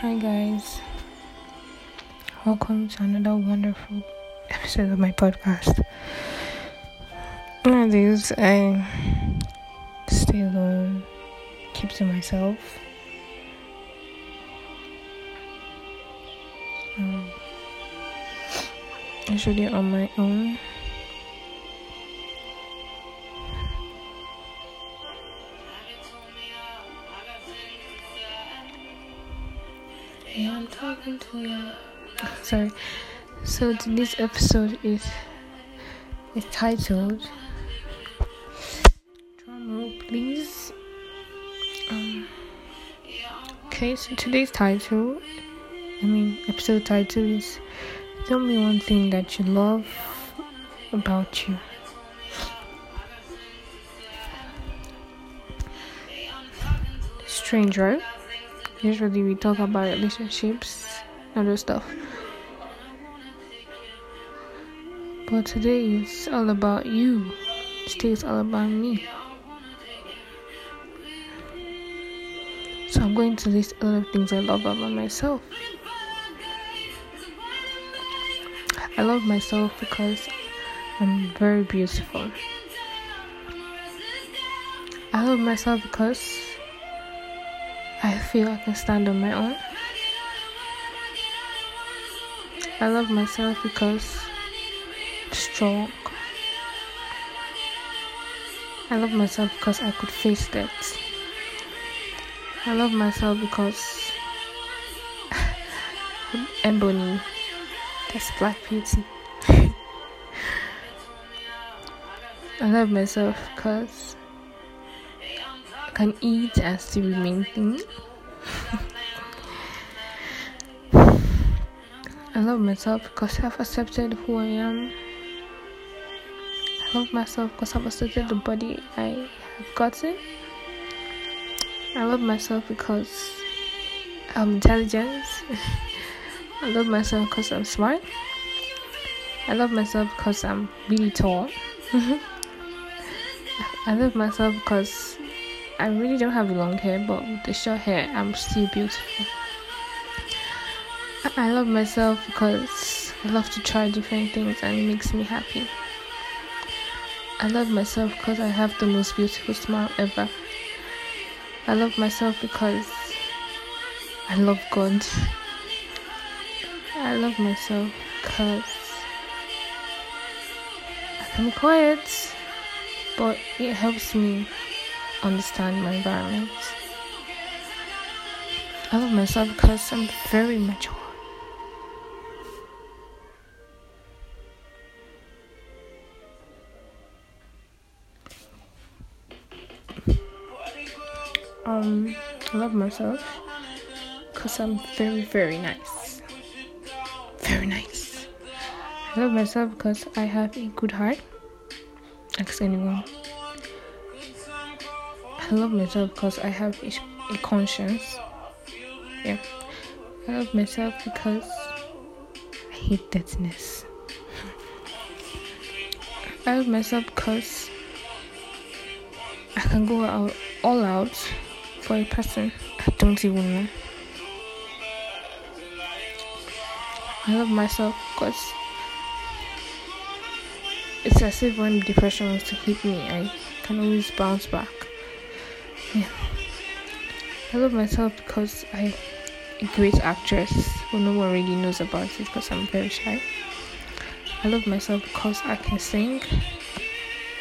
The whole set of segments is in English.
Hi, guys. Welcome to another wonderful episode of my podcast. Nowadays, I stay alone, keep to myself. Um, usually on my own. I'm talking to you. Sorry. So today's episode is is titled Drum roll, please. Um. Okay, so today's title, I mean, episode title is "Tell me one thing that you love about you." Strange, right? Usually we talk about relationships and other stuff. But today it's all about you. Today it's all about me. So I'm going to list lot things I love about myself. I love myself because I'm very beautiful. I love myself because feel I can stand on my own. I love myself because I'm strong. I love myself because I could face that. I love myself because ebony. That's black beauty. I love myself because I can eat and still remain thin. I love myself because I've accepted who I am. I love myself because I've accepted the body I have gotten. I love myself because I'm intelligent. I love myself because I'm smart. I love myself because I'm really tall. I love myself because I really don't have long hair, but with the short hair, I'm still beautiful. I love myself because I love to try different things and it makes me happy. I love myself because I have the most beautiful smile ever. I love myself because I love God. I love myself because I can be quiet, but it helps me understand my environment. I love myself because I'm very mature. Myself because I'm very, very nice. Very nice. I love myself because I have a good heart. Ask anyone. I love myself because I have a, a conscience. Yeah. I love myself because I hate dirtiness. I love myself because I can go out all out for a person don't even know. I love myself because it's as if when depression wants to hit me, I can always bounce back. Yeah. I love myself because I'm a great actress, but no one really knows about it because I'm very shy. I love myself because I can sing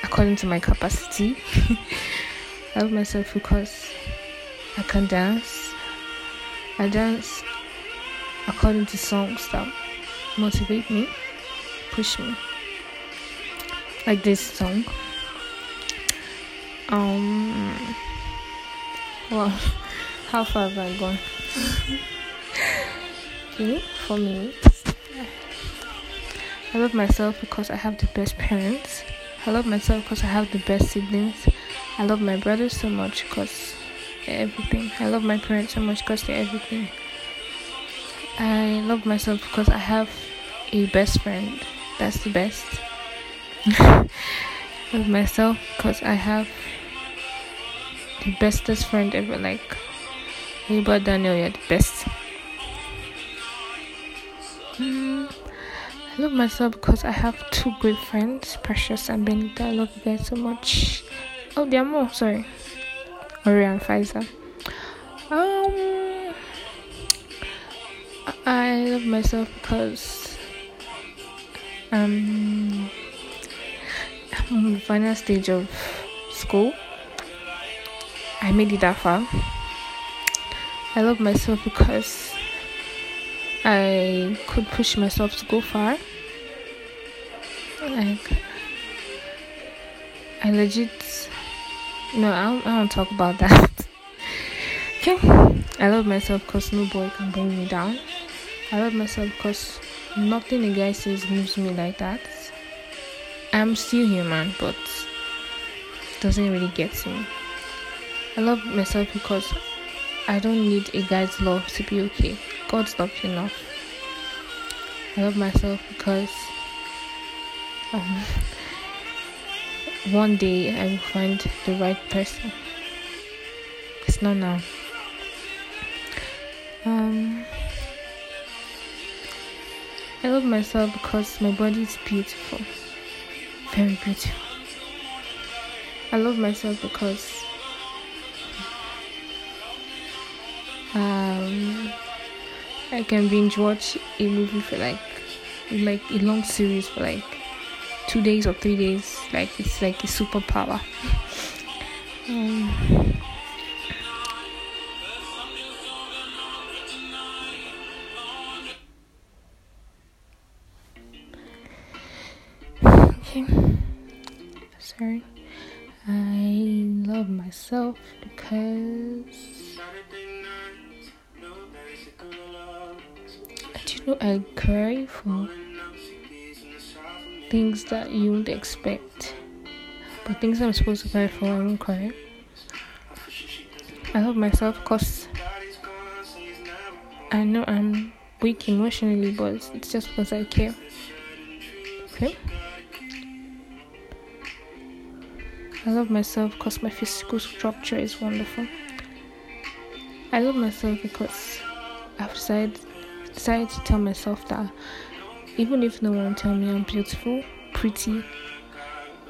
according to my capacity. I love myself because I can dance. I dance according to songs that motivate me, push me. Like this song. Um well how far have I gone? okay, for me. I love myself because I have the best parents. I love myself because I have the best siblings. I love my brother so much because everything. I love my parents so much because they're everything. I love myself because I have a best friend. That's the best. I love myself because I have the bestest friend ever. Like, Hiba Daniel, you're the best. Mm. I love myself because I have two great friends, Precious and Benita. I love you guys so much. Oh, they are more. Sorry. Ori and Pfizer. Um, I love myself because um, I'm in the final stage of school. I made it that far. I love myself because I could push myself to go far. Like, I legit. No, I don't, I don't talk about that. okay? I love myself because no boy can bring me down. I love myself because nothing a guy says moves me like that. I'm still human, but doesn't really get to me. I love myself because I don't need a guy's love to be okay. God's love enough. I love myself because um, one day I will find the right person. It's not now. Um, I love myself because my body is beautiful, very beautiful. I love myself because um, I can binge watch a movie for like like a long series for like two days or three days. Like it's like a superpower. um, okay. Sorry. I love myself because Do you know I cry for things that you won't expect. But things I'm supposed to cry for, I won't cry. I love myself because I know I'm weak emotionally, but it's just because I care. Okay? I love myself because my physical structure is wonderful. I love myself because I've decided decided to tell myself that even if no one tell me I'm beautiful, pretty,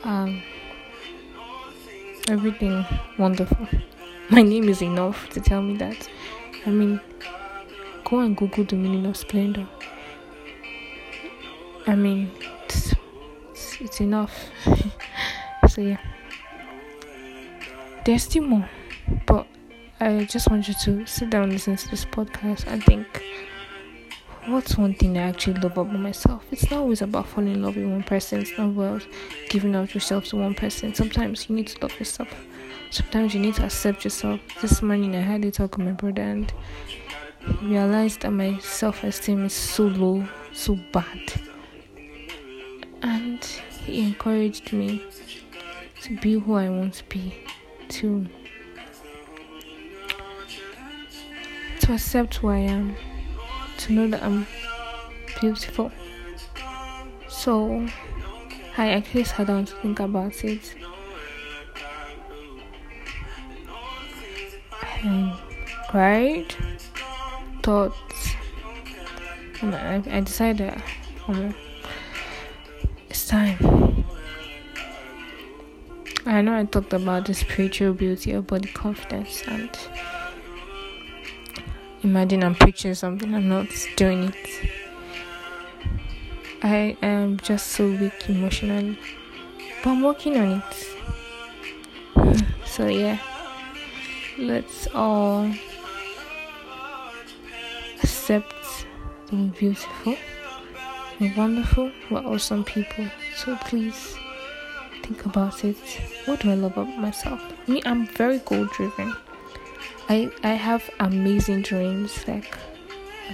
um, everything wonderful, my name is enough to tell me that. I mean, go and Google the meaning of splendor. I mean, it's, it's, enough. so yeah, there's still more, but I just want you to sit down, listen to this podcast, and think what's one thing I actually love about myself? It's not always about falling in love with one person, it's not about giving out yourself to one person. Sometimes you need to love yourself. Sometimes you need to accept yourself. This morning I had a talk with my brother and realized that my self esteem is so low, so bad. And he encouraged me to be who I want to be, to to accept who I am to know that I'm beautiful. So I actually sat down to think about it. I cried, thought, and I, I decided um, it's time. I know I talked about the spiritual beauty of body confidence and imagine I'm preaching something, I'm not doing it. I am just so weak emotionally, but I'm working on it. So, yeah, let's all accept we're beautiful, we're wonderful, we're awesome people. So, please think about it. What do I love about myself? Me, I'm very goal driven. I I have amazing dreams, like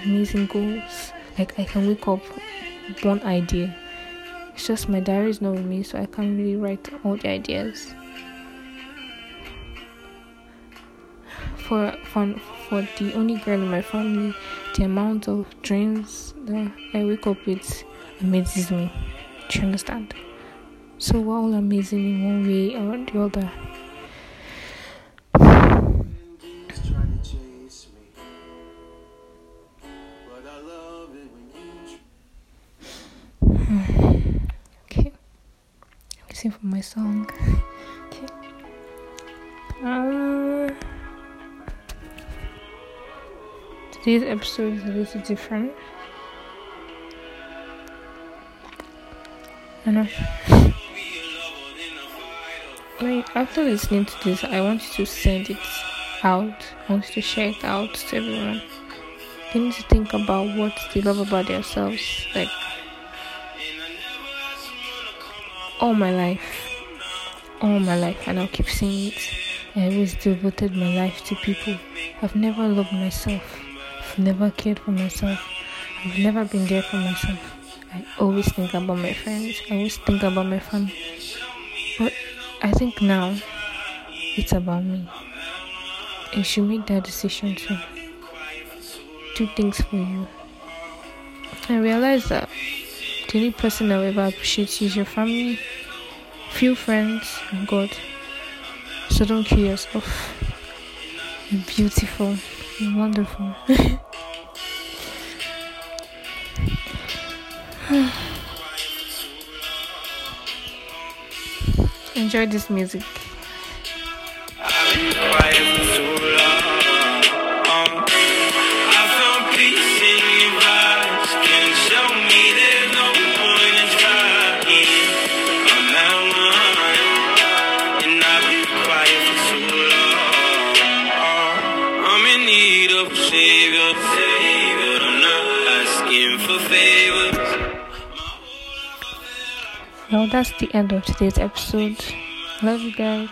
amazing goals. Like I can wake up with one idea. It's just my diary is not with me, so I can't really write all the ideas. For for for the only girl in my family, the amount of dreams that I wake up with amazes me. Do you understand? So we're all amazing in one way or the other. Waiting for my song. okay. Uh, today's episode is a little different. I know. Like after listening to this, I want you to send it out. I want you to share it out to everyone. They need to think about what they love about themselves. Like all my life, all my life, and I'll keep saying it. I always devoted my life to people. I've never loved myself. I've never cared for myself. I've never been there for myself. I always think about my friends. I always think about my family. But I think now it's about me. And she made that decision to do things for you. I realize that the only person I will ever appreciate is your family, few friends, and God. So don't kill yourself. You're beautiful. You're wonderful. Enjoy this music. Well, that's the end of today's episode. Love you guys.